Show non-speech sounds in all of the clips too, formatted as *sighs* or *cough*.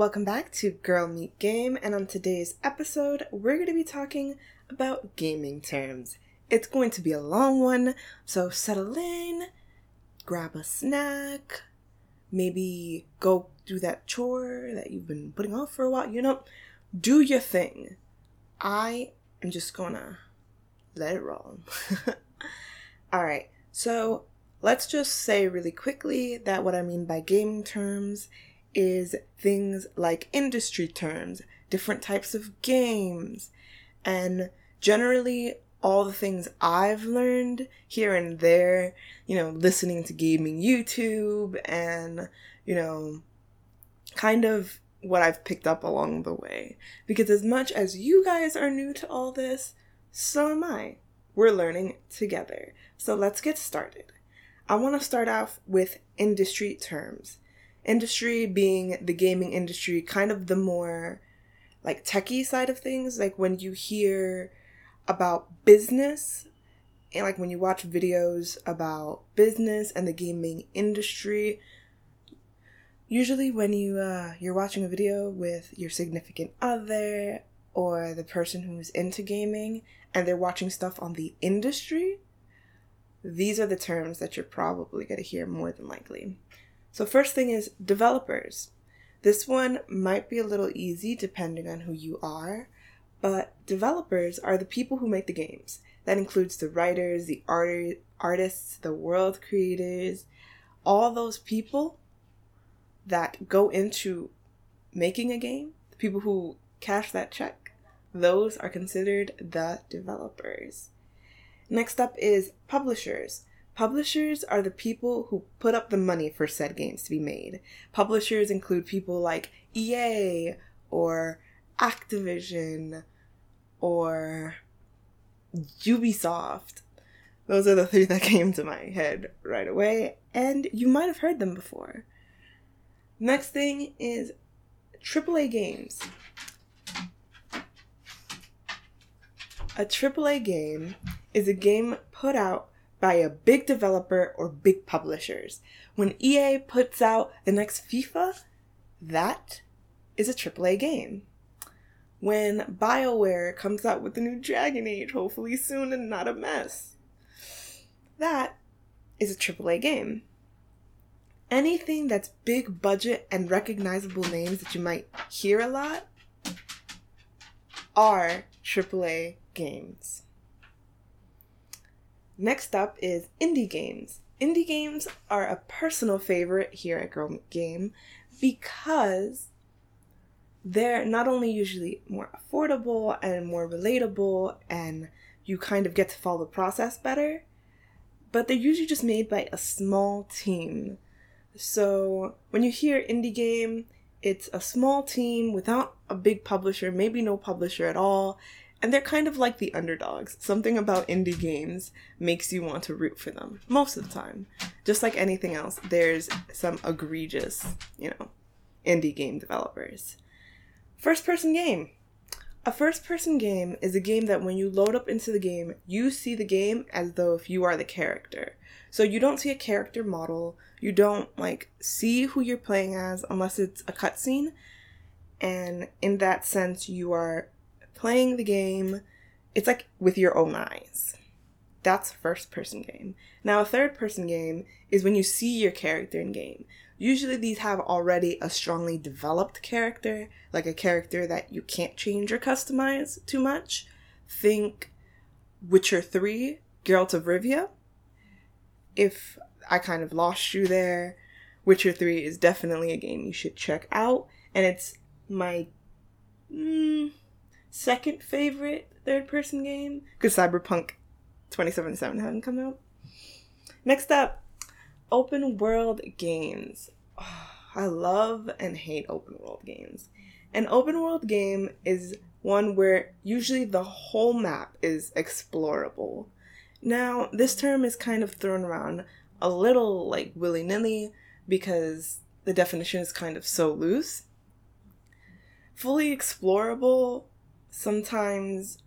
Welcome back to Girl Meet Game, and on today's episode, we're going to be talking about gaming terms. It's going to be a long one, so settle in, grab a snack, maybe go do that chore that you've been putting off for a while. You know, do your thing. I am just gonna let it roll. *laughs* All right, so let's just say really quickly that what I mean by gaming terms is things like industry terms, different types of games, and generally all the things I've learned here and there, you know, listening to gaming YouTube and, you know, kind of what I've picked up along the way. Because as much as you guys are new to all this, so am I. We're learning together. So let's get started. I want to start off with industry terms. Industry being the gaming industry, kind of the more like techie side of things. Like when you hear about business and like when you watch videos about business and the gaming industry usually when you uh, you're watching a video with your significant other or the person who's into gaming and they're watching stuff on the industry these are the terms that you're probably going to hear more than likely so first thing is developers this one might be a little easy depending on who you are but developers are the people who make the games. That includes the writers, the art- artists, the world creators, all those people that go into making a game, the people who cash that check, those are considered the developers. Next up is publishers. Publishers are the people who put up the money for said games to be made. Publishers include people like EA or Activision or Ubisoft. Those are the three that *laughs* came to my head right away, and you might have heard them before. Next thing is AAA games. A AAA game is a game put out by a big developer or big publishers. When EA puts out the next FIFA, that is a AAA game when BioWare comes out with the new Dragon Age, hopefully soon and not a mess. That is a AAA game. Anything that's big budget and recognizable names that you might hear a lot are AAA games. Next up is indie games. Indie games are a personal favorite here at Girl Game because they're not only usually more affordable and more relatable and you kind of get to follow the process better, but they're usually just made by a small team. So when you hear indie game, it's a small team without a big publisher, maybe no publisher at all, and they're kind of like the underdogs. Something about indie games makes you want to root for them most of the time. Just like anything else, there's some egregious, you know, indie game developers. First person game. A first person game is a game that when you load up into the game, you see the game as though if you are the character. So you don't see a character model, you don't like see who you're playing as unless it's a cutscene. And in that sense, you are playing the game, it's like with your own eyes. That's first person game. Now, a third person game is when you see your character in game. Usually, these have already a strongly developed character, like a character that you can't change or customize too much. Think Witcher 3, Geralt of Rivia. If I kind of lost you there, Witcher 3 is definitely a game you should check out, and it's my mm, second favorite third person game because Cyberpunk 2077 hasn't come out. Next up, open world games. Oh, *sighs* I love and hate open world games. An open world game is one where usually the whole map is explorable. Now, this term is kind of thrown around a little like willy nilly because the definition is kind of so loose. Fully explorable sometimes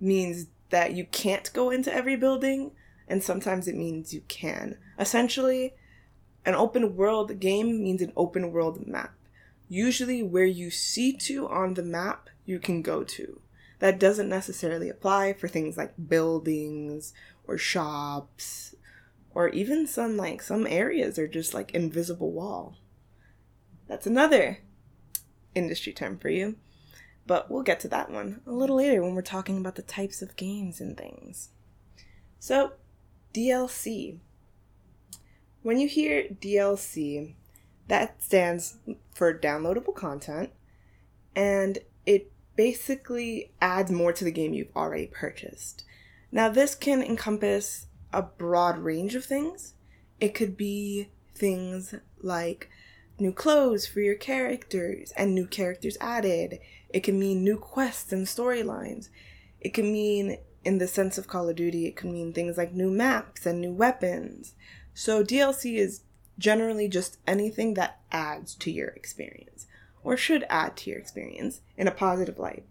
means that you can't go into every building, and sometimes it means you can. Essentially, an open world game means an open world map. usually where you see to on the map, you can go to. That doesn't necessarily apply for things like buildings or shops or even some like some areas are just like invisible wall. That's another industry term for you. But we'll get to that one a little later when we're talking about the types of games and things. So, DLC. When you hear DLC, that stands for downloadable content and it basically adds more to the game you've already purchased. Now, this can encompass a broad range of things. It could be things like new clothes for your characters and new characters added. It can mean new quests and storylines. It can mean, in the sense of Call of Duty, it can mean things like new maps and new weapons. So, DLC is generally just anything that adds to your experience, or should add to your experience in a positive light.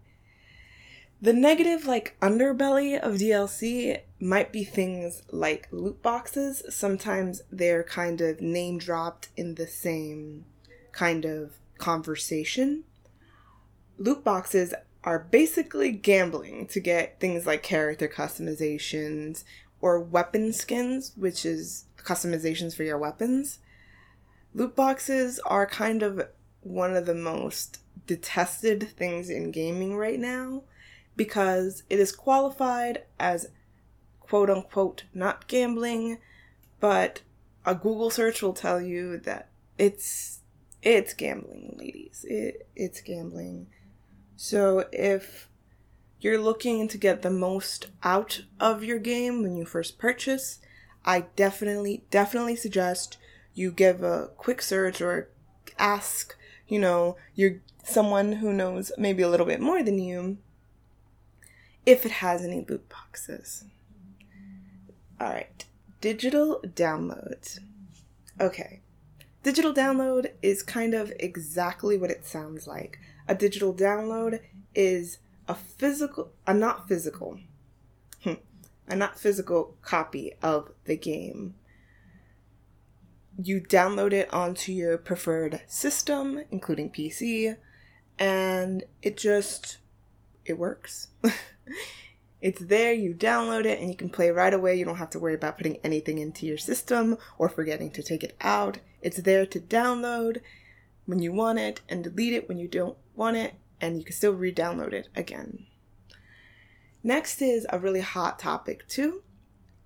The negative, like, underbelly of DLC might be things like loot boxes. Sometimes they're kind of name dropped in the same kind of conversation. Loot boxes are basically gambling to get things like character customizations or weapon skins, which is customizations for your weapons. Loot boxes are kind of one of the most detested things in gaming right now because it is qualified as quote unquote not gambling, but a Google search will tell you that it's it's gambling, ladies. It it's gambling. So if you're looking to get the most out of your game when you first purchase, I definitely definitely suggest you give a quick search or ask, you know, you're someone who knows maybe a little bit more than you if it has any loot boxes. All right, digital downloads. Okay, digital download is kind of exactly what it sounds like. A digital download is a physical, a not physical, hmm, a not physical copy of the game. You download it onto your preferred system, including PC, and it just it works. *laughs* it's there, you download it, and you can play right away. You don't have to worry about putting anything into your system or forgetting to take it out. It's there to download when you want it and delete it when you don't want it, and you can still re download it again. Next is a really hot topic, too,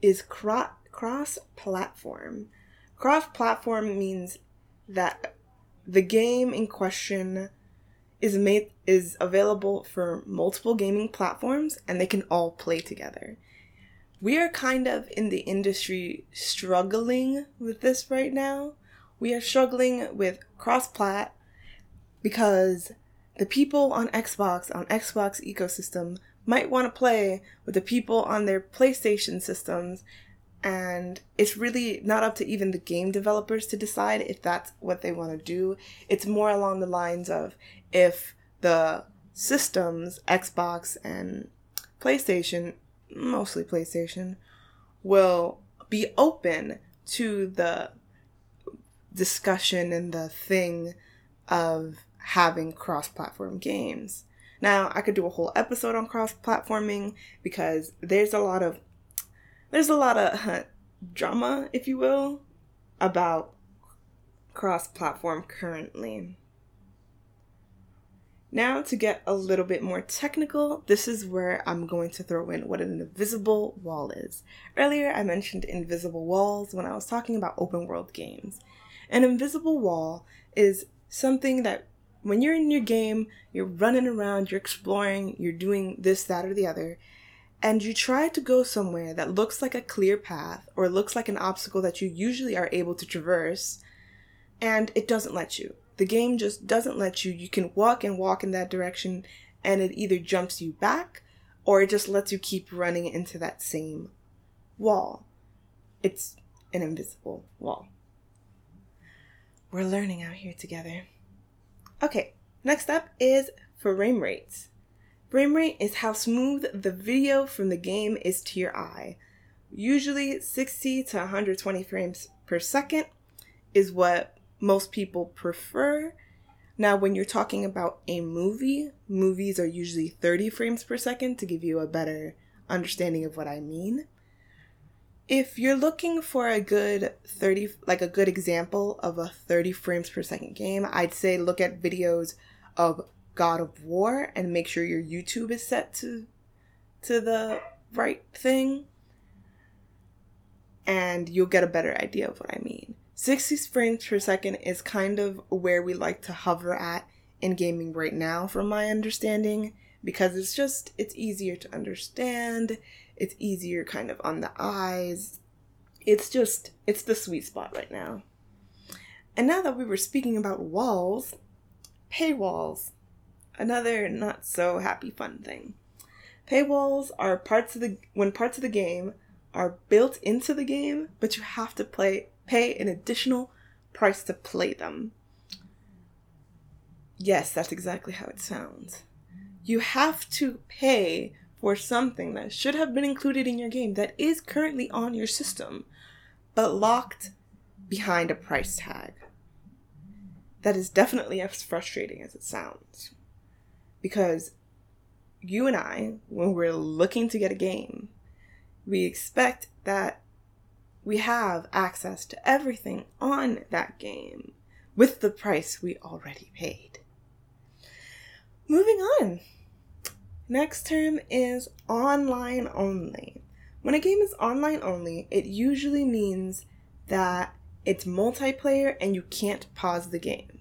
is cross platform. Cross platform means that the game in question is made is available for multiple gaming platforms and they can all play together. We are kind of in the industry struggling with this right now. We are struggling with cross-plat because the people on Xbox on Xbox ecosystem might want to play with the people on their PlayStation systems and it's really not up to even the game developers to decide if that's what they want to do. It's more along the lines of if the systems, Xbox and PlayStation, mostly PlayStation, will be open to the discussion and the thing of having cross platform games. Now, I could do a whole episode on cross platforming because there's a lot of there's a lot of uh, drama, if you will, about cross platform currently. Now, to get a little bit more technical, this is where I'm going to throw in what an invisible wall is. Earlier, I mentioned invisible walls when I was talking about open world games. An invisible wall is something that when you're in your game, you're running around, you're exploring, you're doing this, that, or the other, and you try to go somewhere that looks like a clear path or looks like an obstacle that you usually are able to traverse, and it doesn't let you. The game just doesn't let you. You can walk and walk in that direction, and it either jumps you back or it just lets you keep running into that same wall. It's an invisible wall. We're learning out here together. Okay, next up is frame rates. Frame rate is how smooth the video from the game is to your eye. Usually 60 to 120 frames per second is what most people prefer. Now, when you're talking about a movie, movies are usually 30 frames per second to give you a better understanding of what I mean. If you're looking for a good 30 like a good example of a 30 frames per second game, I'd say look at videos of God of War and make sure your YouTube is set to to the right thing and you'll get a better idea of what I mean. 60 frames per second is kind of where we like to hover at in gaming right now from my understanding because it's just it's easier to understand, it's easier kind of on the eyes. It's just it's the sweet spot right now. And now that we were speaking about walls, paywalls, another not so happy fun thing. Paywalls are parts of the when parts of the game are built into the game, but you have to play pay an additional price to play them. Yes, that's exactly how it sounds. You have to pay for something that should have been included in your game that is currently on your system, but locked behind a price tag. That is definitely as frustrating as it sounds. Because you and I, when we're looking to get a game, we expect that we have access to everything on that game with the price we already paid. Moving on. Next term is online only. When a game is online only, it usually means that it's multiplayer and you can't pause the game.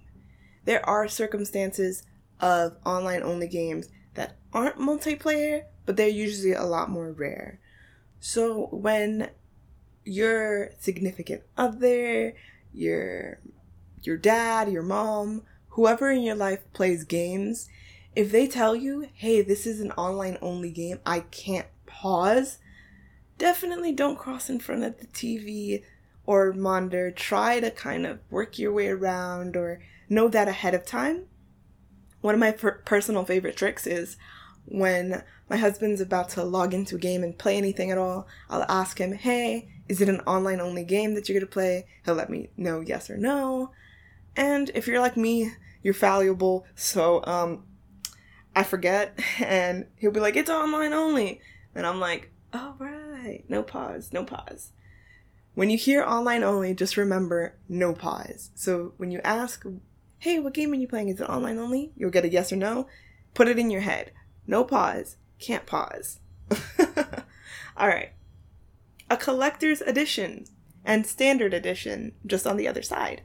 There are circumstances of online only games that aren't multiplayer, but they're usually a lot more rare. So when your significant other, your your dad, your mom, whoever in your life plays games, if they tell you, "Hey, this is an online only game. I can't pause." Definitely don't cross in front of the TV or monitor. Try to kind of work your way around or know that ahead of time. One of my per- personal favorite tricks is when my husband's about to log into a game and play anything at all, I'll ask him, hey, is it an online only game that you're going to play? He'll let me know yes or no. And if you're like me, you're fallible, so um, I forget, and he'll be like, it's online only. And I'm like, all right, no pause, no pause. When you hear online only, just remember no pause. So when you ask, hey, what game are you playing? Is it online only? You'll get a yes or no. Put it in your head. No pause. Can't pause. *laughs* All right. A collector's edition and standard edition just on the other side.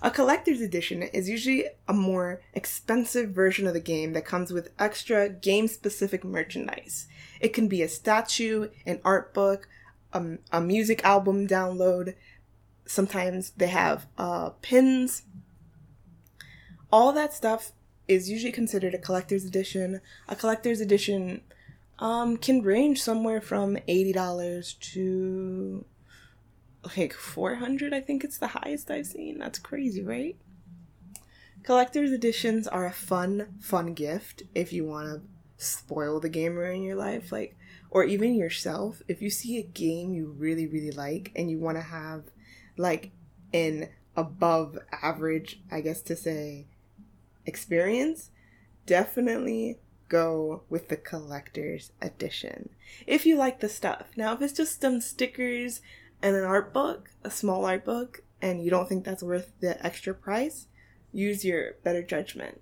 A collector's edition is usually a more expensive version of the game that comes with extra game specific merchandise. It can be a statue, an art book, a, a music album download. Sometimes they have uh, pins. All that stuff is usually considered a collector's edition. A collector's edition um, can range somewhere from $80 to like 400 I think it's the highest I've seen. That's crazy, right? Collector's editions are a fun, fun gift if you want to spoil the gamer in your life, like, or even yourself. If you see a game you really, really like and you want to have, like, an above average, I guess to say, experience, definitely go with the collector's edition. If you like the stuff. Now, if it's just some stickers and an art book, a small art book, and you don't think that's worth the extra price, use your better judgment.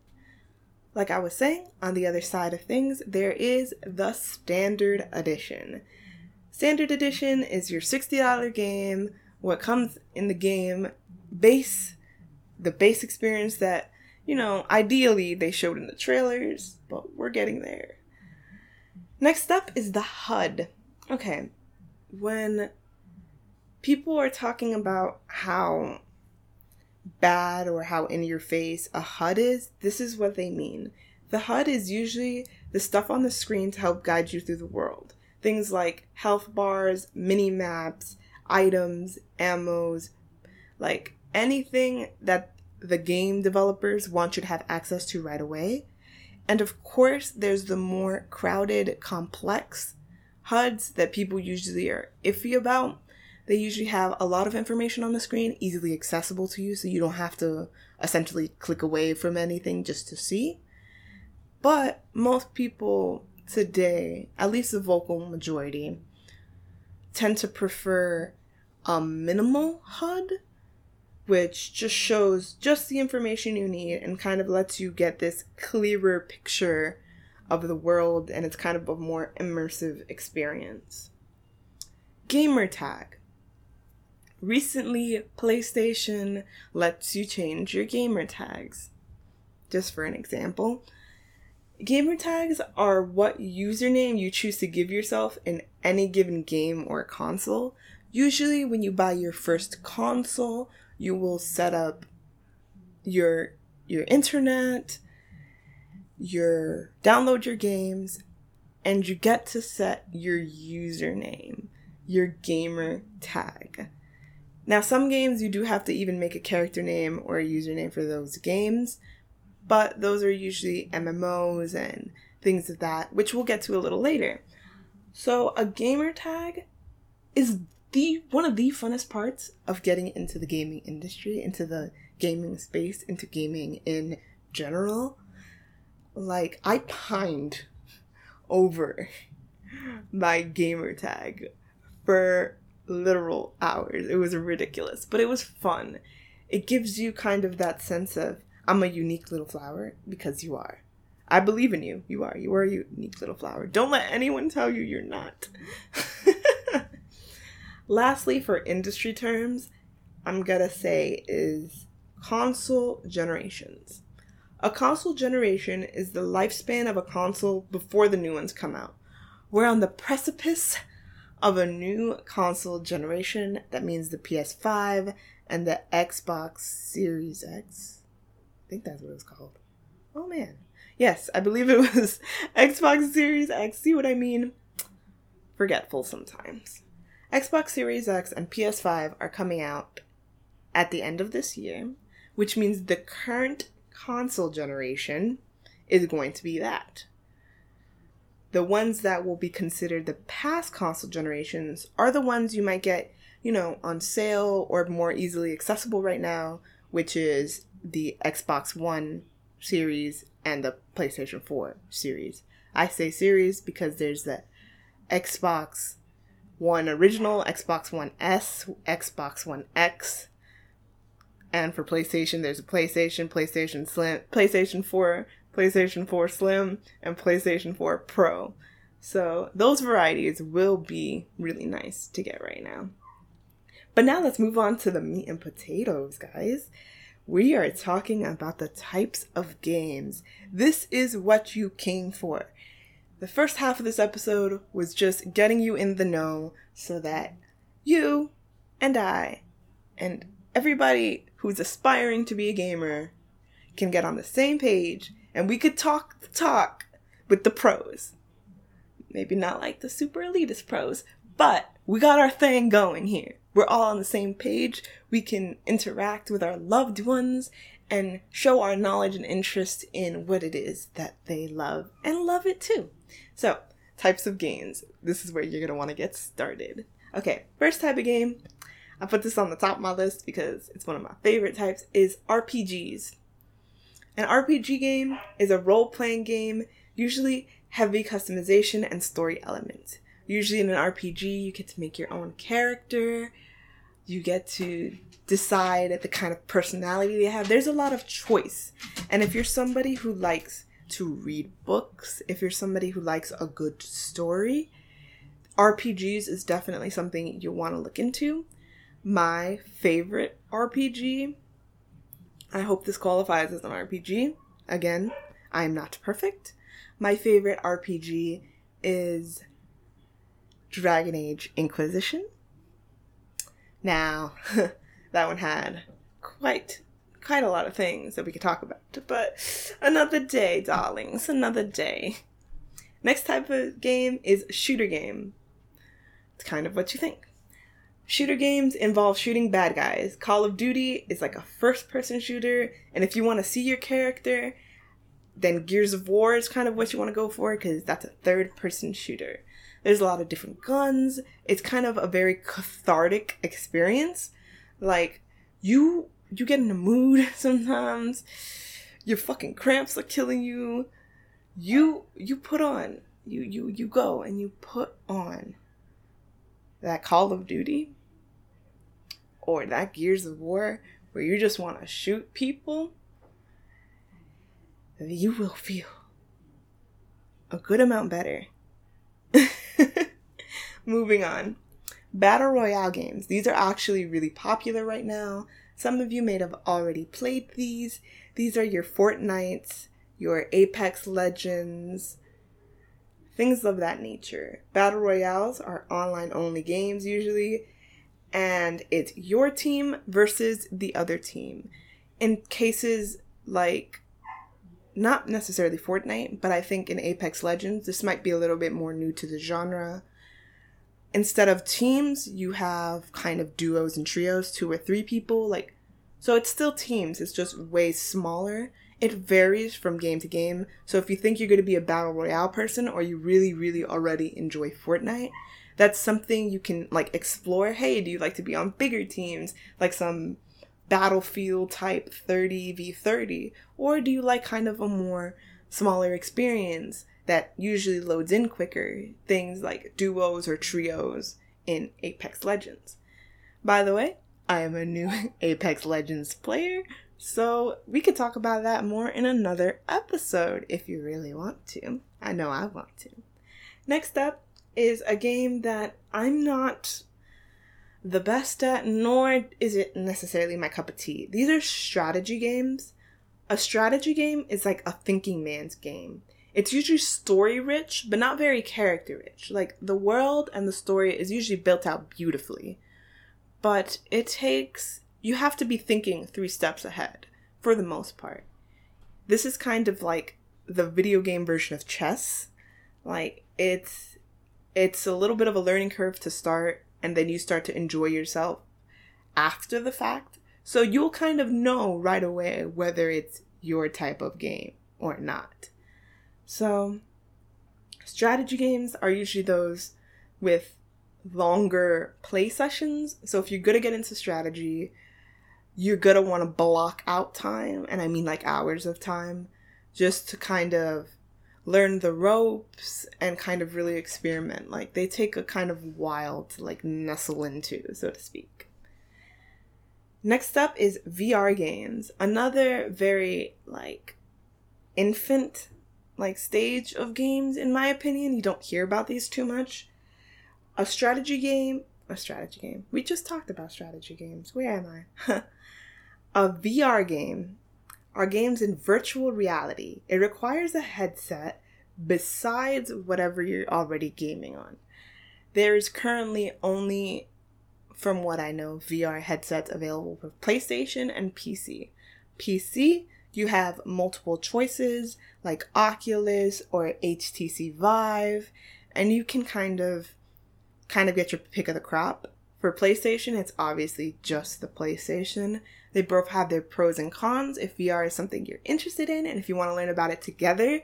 Like I was saying, on the other side of things, there is the standard edition. Standard edition is your $60 game, what comes in the game base, the base experience that you know, ideally they showed in the trailers, but we're getting there. Next up is the HUD. Okay, when people are talking about how bad or how in your face a HUD is, this is what they mean. The HUD is usually the stuff on the screen to help guide you through the world. Things like health bars, mini maps, items, ammos, like anything that the game developers want you to have access to right away. And of course, there's the more crowded, complex HUDs that people usually are iffy about. They usually have a lot of information on the screen, easily accessible to you, so you don't have to essentially click away from anything just to see. But most people today, at least the vocal majority, tend to prefer a minimal HUD, which just shows just the information you need and kind of lets you get this clearer picture of the world and it's kind of a more immersive experience. Gamer tag. Recently, PlayStation lets you change your gamer tags. Just for an example, gamer tags are what username you choose to give yourself in any given game or console. Usually, when you buy your first console, you will set up your your internet, your download your games, and you get to set your username, your gamer tag. Now, some games you do have to even make a character name or a username for those games, but those are usually MMOs and things of that, which we'll get to a little later. So, a gamer tag is the one of the funnest parts of getting into the gaming industry, into the gaming space, into gaming in general. Like, I pined over *laughs* my gamer tag for literal hours. It was ridiculous, but it was fun. It gives you kind of that sense of I'm a unique little flower because you are. I believe in you. You are. You are a unique little flower. Don't let anyone tell you you're not. *laughs* Lastly, for industry terms, I'm gonna say is console generations. A console generation is the lifespan of a console before the new ones come out. We're on the precipice of a new console generation. That means the PS5 and the Xbox Series X. I think that's what it was called. Oh man. Yes, I believe it *laughs* was Xbox Series X. See what I mean? Forgetful sometimes. Xbox Series X and PS5 are coming out at the end of this year, which means the current console generation is going to be that. The ones that will be considered the past console generations are the ones you might get, you know, on sale or more easily accessible right now, which is the Xbox One series and the PlayStation 4 series. I say series because there's the Xbox One original, Xbox One S, Xbox One X, and for PlayStation, there's a PlayStation, PlayStation Slim, PlayStation 4, PlayStation 4 Slim, and PlayStation 4 Pro. So those varieties will be really nice to get right now. But now let's move on to the meat and potatoes, guys. We are talking about the types of games. This is what you came for. The first half of this episode was just getting you in the know so that you and I and everybody who's aspiring to be a gamer can get on the same page and we could talk the talk with the pros. Maybe not like the super elitist pros, but we got our thing going here. We're all on the same page. We can interact with our loved ones and show our knowledge and interest in what it is that they love and love it too. So, types of games. This is where you're going to want to get started. Okay, first type of game I put this on the top of my list because it's one of my favorite types, is RPGs. An RPG game is a role playing game, usually heavy customization and story elements. Usually in an RPG, you get to make your own character, you get to decide the kind of personality they have. There's a lot of choice. And if you're somebody who likes to read books, if you're somebody who likes a good story, RPGs is definitely something you want to look into my favorite RPG. I hope this qualifies as an RPG. Again, I am not perfect. My favorite RPG is Dragon Age Inquisition. Now, *laughs* that one had quite quite a lot of things that we could talk about, but another day, darlings, another day. Next type of game is shooter game. It's kind of what you think. Shooter games involve shooting bad guys. Call of Duty is like a first person shooter, and if you want to see your character, then Gears of War is kind of what you want to go for because that's a third person shooter. There's a lot of different guns. It's kind of a very cathartic experience. Like you you get in a mood *laughs* sometimes. Your fucking cramps are killing you. You you put on you you you go and you put on that Call of Duty or that Gears of War where you just want to shoot people, you will feel a good amount better. *laughs* Moving on. Battle Royale games. These are actually really popular right now. Some of you may have already played these. These are your Fortnites, your Apex Legends, things of that nature. Battle Royales are online only games usually, and it's your team versus the other team. In cases like not necessarily Fortnite, but I think in Apex Legends, this might be a little bit more new to the genre. Instead of teams, you have kind of duos and trios, two or three people. Like, so it's still teams, it's just way smaller. It varies from game to game. So if you think you're going to be a battle royale person or you really, really already enjoy Fortnite, that's something you can like explore. Hey, do you like to be on bigger teams, like some battlefield type 30v30, or do you like kind of a more smaller experience that usually loads in quicker, things like duos or trios in Apex Legends? By the way, I am a new *laughs* Apex Legends player, so we could talk about that more in another episode if you really want to. I know I want to. Next up, is a game that I'm not the best at, nor is it necessarily my cup of tea. These are strategy games. A strategy game is like a thinking man's game. It's usually story rich, but not very character rich. Like the world and the story is usually built out beautifully. But it takes, you have to be thinking three steps ahead for the most part. This is kind of like the video game version of chess. Like it's it's a little bit of a learning curve to start and then you start to enjoy yourself after the fact. So you'll kind of know right away whether it's your type of game or not. So strategy games are usually those with longer play sessions. So if you're going to get into strategy, you're going to want to block out time, and I mean like hours of time, just to kind of learn the ropes and kind of really experiment. Like they take a kind of while to like nestle into, so to speak. Next up is VR games. Another very like infant like stage of games in my opinion. You don't hear about these too much. A strategy game, a strategy game. We just talked about strategy games. Where am I? *laughs* a VR game are games in virtual reality. It requires a headset besides whatever you're already gaming on. There's currently only, from what I know, VR headsets available for PlayStation and PC. PC, you have multiple choices like Oculus or HTC Vive, and you can kind of kind of get your pick of the crop. For PlayStation, it's obviously just the PlayStation. They both have their pros and cons. If VR is something you're interested in, and if you want to learn about it together,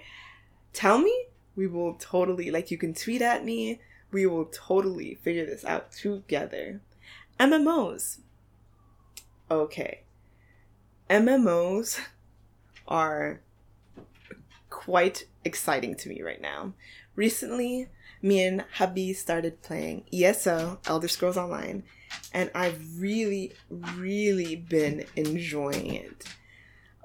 tell me. We will totally, like, you can tweet at me. We will totally figure this out together. MMOs. Okay. MMOs are quite exciting to me right now. Recently, me and hubby started playing ESO, Elder Scrolls Online, and I've really, really been enjoying it.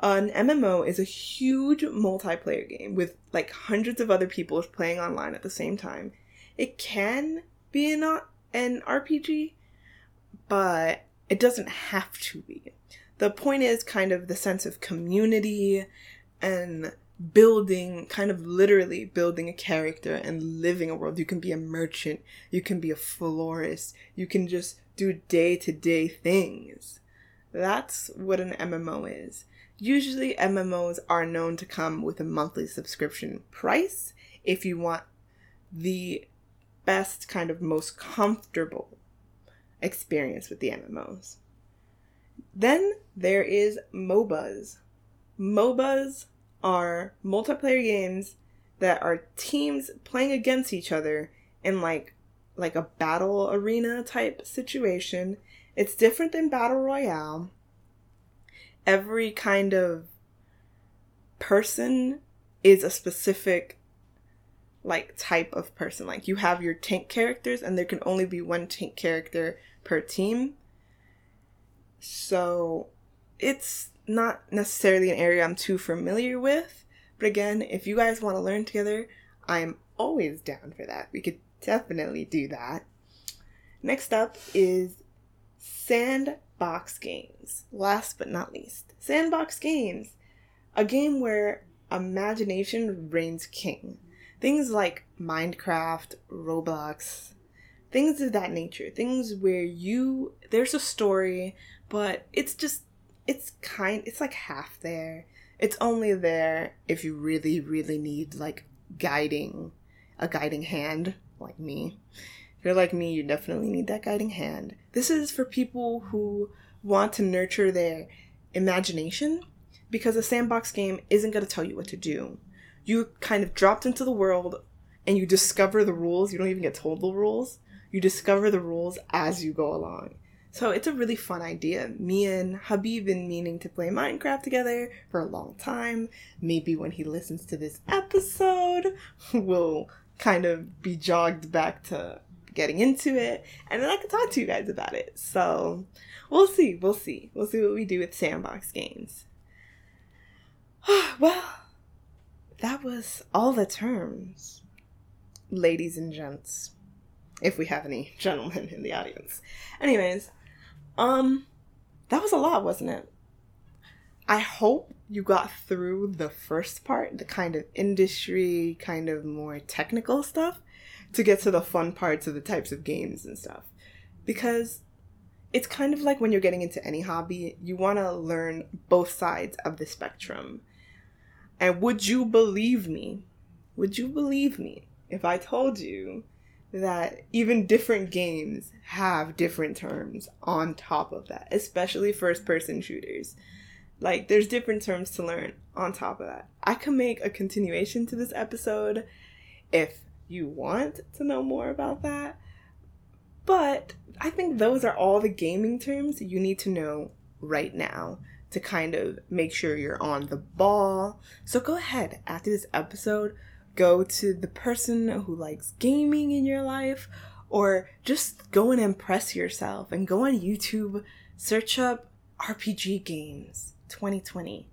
An MMO is a huge multiplayer game with like hundreds of other people playing online at the same time. It can be an, an RPG, but it doesn't have to be. The point is kind of the sense of community and building, kind of literally building a character and living a world. You can be a merchant, you can be a florist, you can just do day to day things. That's what an MMO is. Usually, MMOs are known to come with a monthly subscription price if you want the best, kind of most comfortable experience with the MMOs. Then there is MOBAs. MOBAs are multiplayer games that are teams playing against each other in like like a battle arena type situation. It's different than battle royale. Every kind of person is a specific like type of person. Like you have your tank characters and there can only be one tank character per team. So it's not necessarily an area I'm too familiar with. But again, if you guys want to learn together, I'm always down for that. We could definitely do that. Next up is Sandbox Games. Last but not least, Sandbox Games. A game where imagination reigns king. Things like Minecraft, Roblox, things of that nature. Things where you, there's a story, but it's just, it's kind, it's like half there. It's only there if you really, really need like guiding, a guiding hand, like me. If you're like me, you definitely need that guiding hand. This is for people who want to nurture their imagination because a sandbox game isn't going to tell you what to do. You kind of dropped into the world and you discover the rules. You don't even get told the rules. You discover the rules as you go along. So it's a really fun idea. Me and hubby been meaning to play Minecraft together for a long time. Maybe when he listens to this episode, *laughs* we'll kind of be jogged back to getting into it, and then I can talk to you guys about it. So we'll see, we'll see. We'll see what we do with sandbox games. *sighs* well, that was all the terms, ladies and gents. If we have any gentlemen in the audience. Anyways, um, that was a lot, wasn't it? I hope you got through the first part, the kind of industry, kind of more technical stuff, to get to the fun parts of the types of games and stuff. Because it's kind of like when you're getting into any hobby, you want to learn both sides of the spectrum. And would you believe me? Would you believe me if I told you that even different games have different terms on top of that, especially first person shooters? Like, there's different terms to learn on top of that. I can make a continuation to this episode if you want to know more about that. But I think those are all the gaming terms you need to know right now to kind of make sure you're on the ball. So go ahead after this episode, go to the person who likes gaming in your life, or just go and impress yourself and go on YouTube, search up RPG games 2020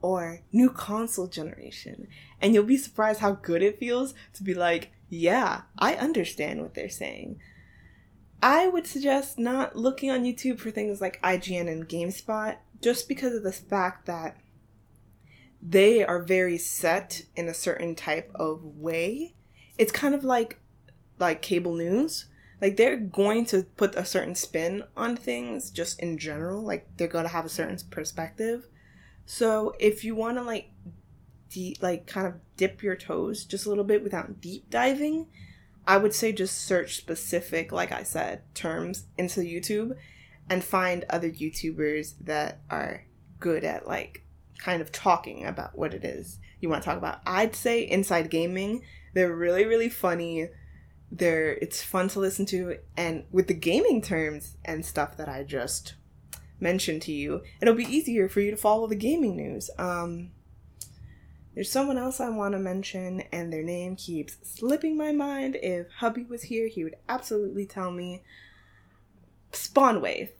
or new console generation. And you'll be surprised how good it feels to be like, yeah, I understand what they're saying. I would suggest not looking on YouTube for things like IGN and GameSpot just because of the fact that they are very set in a certain type of way. It's kind of like like cable news. Like they're going to put a certain spin on things just in general. Like they're going to have a certain perspective. So if you want to like deep like kind of dip your toes just a little bit without deep diving, I would say just search specific, like I said, terms into YouTube and find other YouTubers that are good at like kind of talking about what it is you want to talk about. I'd say Inside Gaming, they're really really funny. They're it's fun to listen to and with the gaming terms and stuff that I just mentioned to you, it'll be easier for you to follow the gaming news. Um there's someone else I want to mention, and their name keeps slipping my mind. If hubby was here, he would absolutely tell me. Spawnwave.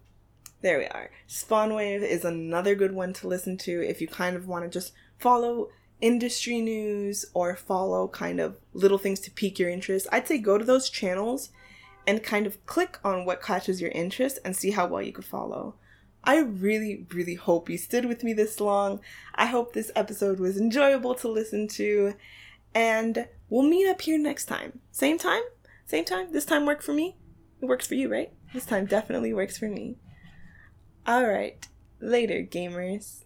There we are. Spawnwave is another good one to listen to if you kind of want to just follow industry news or follow kind of little things to pique your interest. I'd say go to those channels and kind of click on what catches your interest and see how well you could follow. I really, really hope you stood with me this long. I hope this episode was enjoyable to listen to. And we'll meet up here next time. Same time? Same time? This time work for me? It works for you, right? This time definitely works for me. Alright. Later, gamers.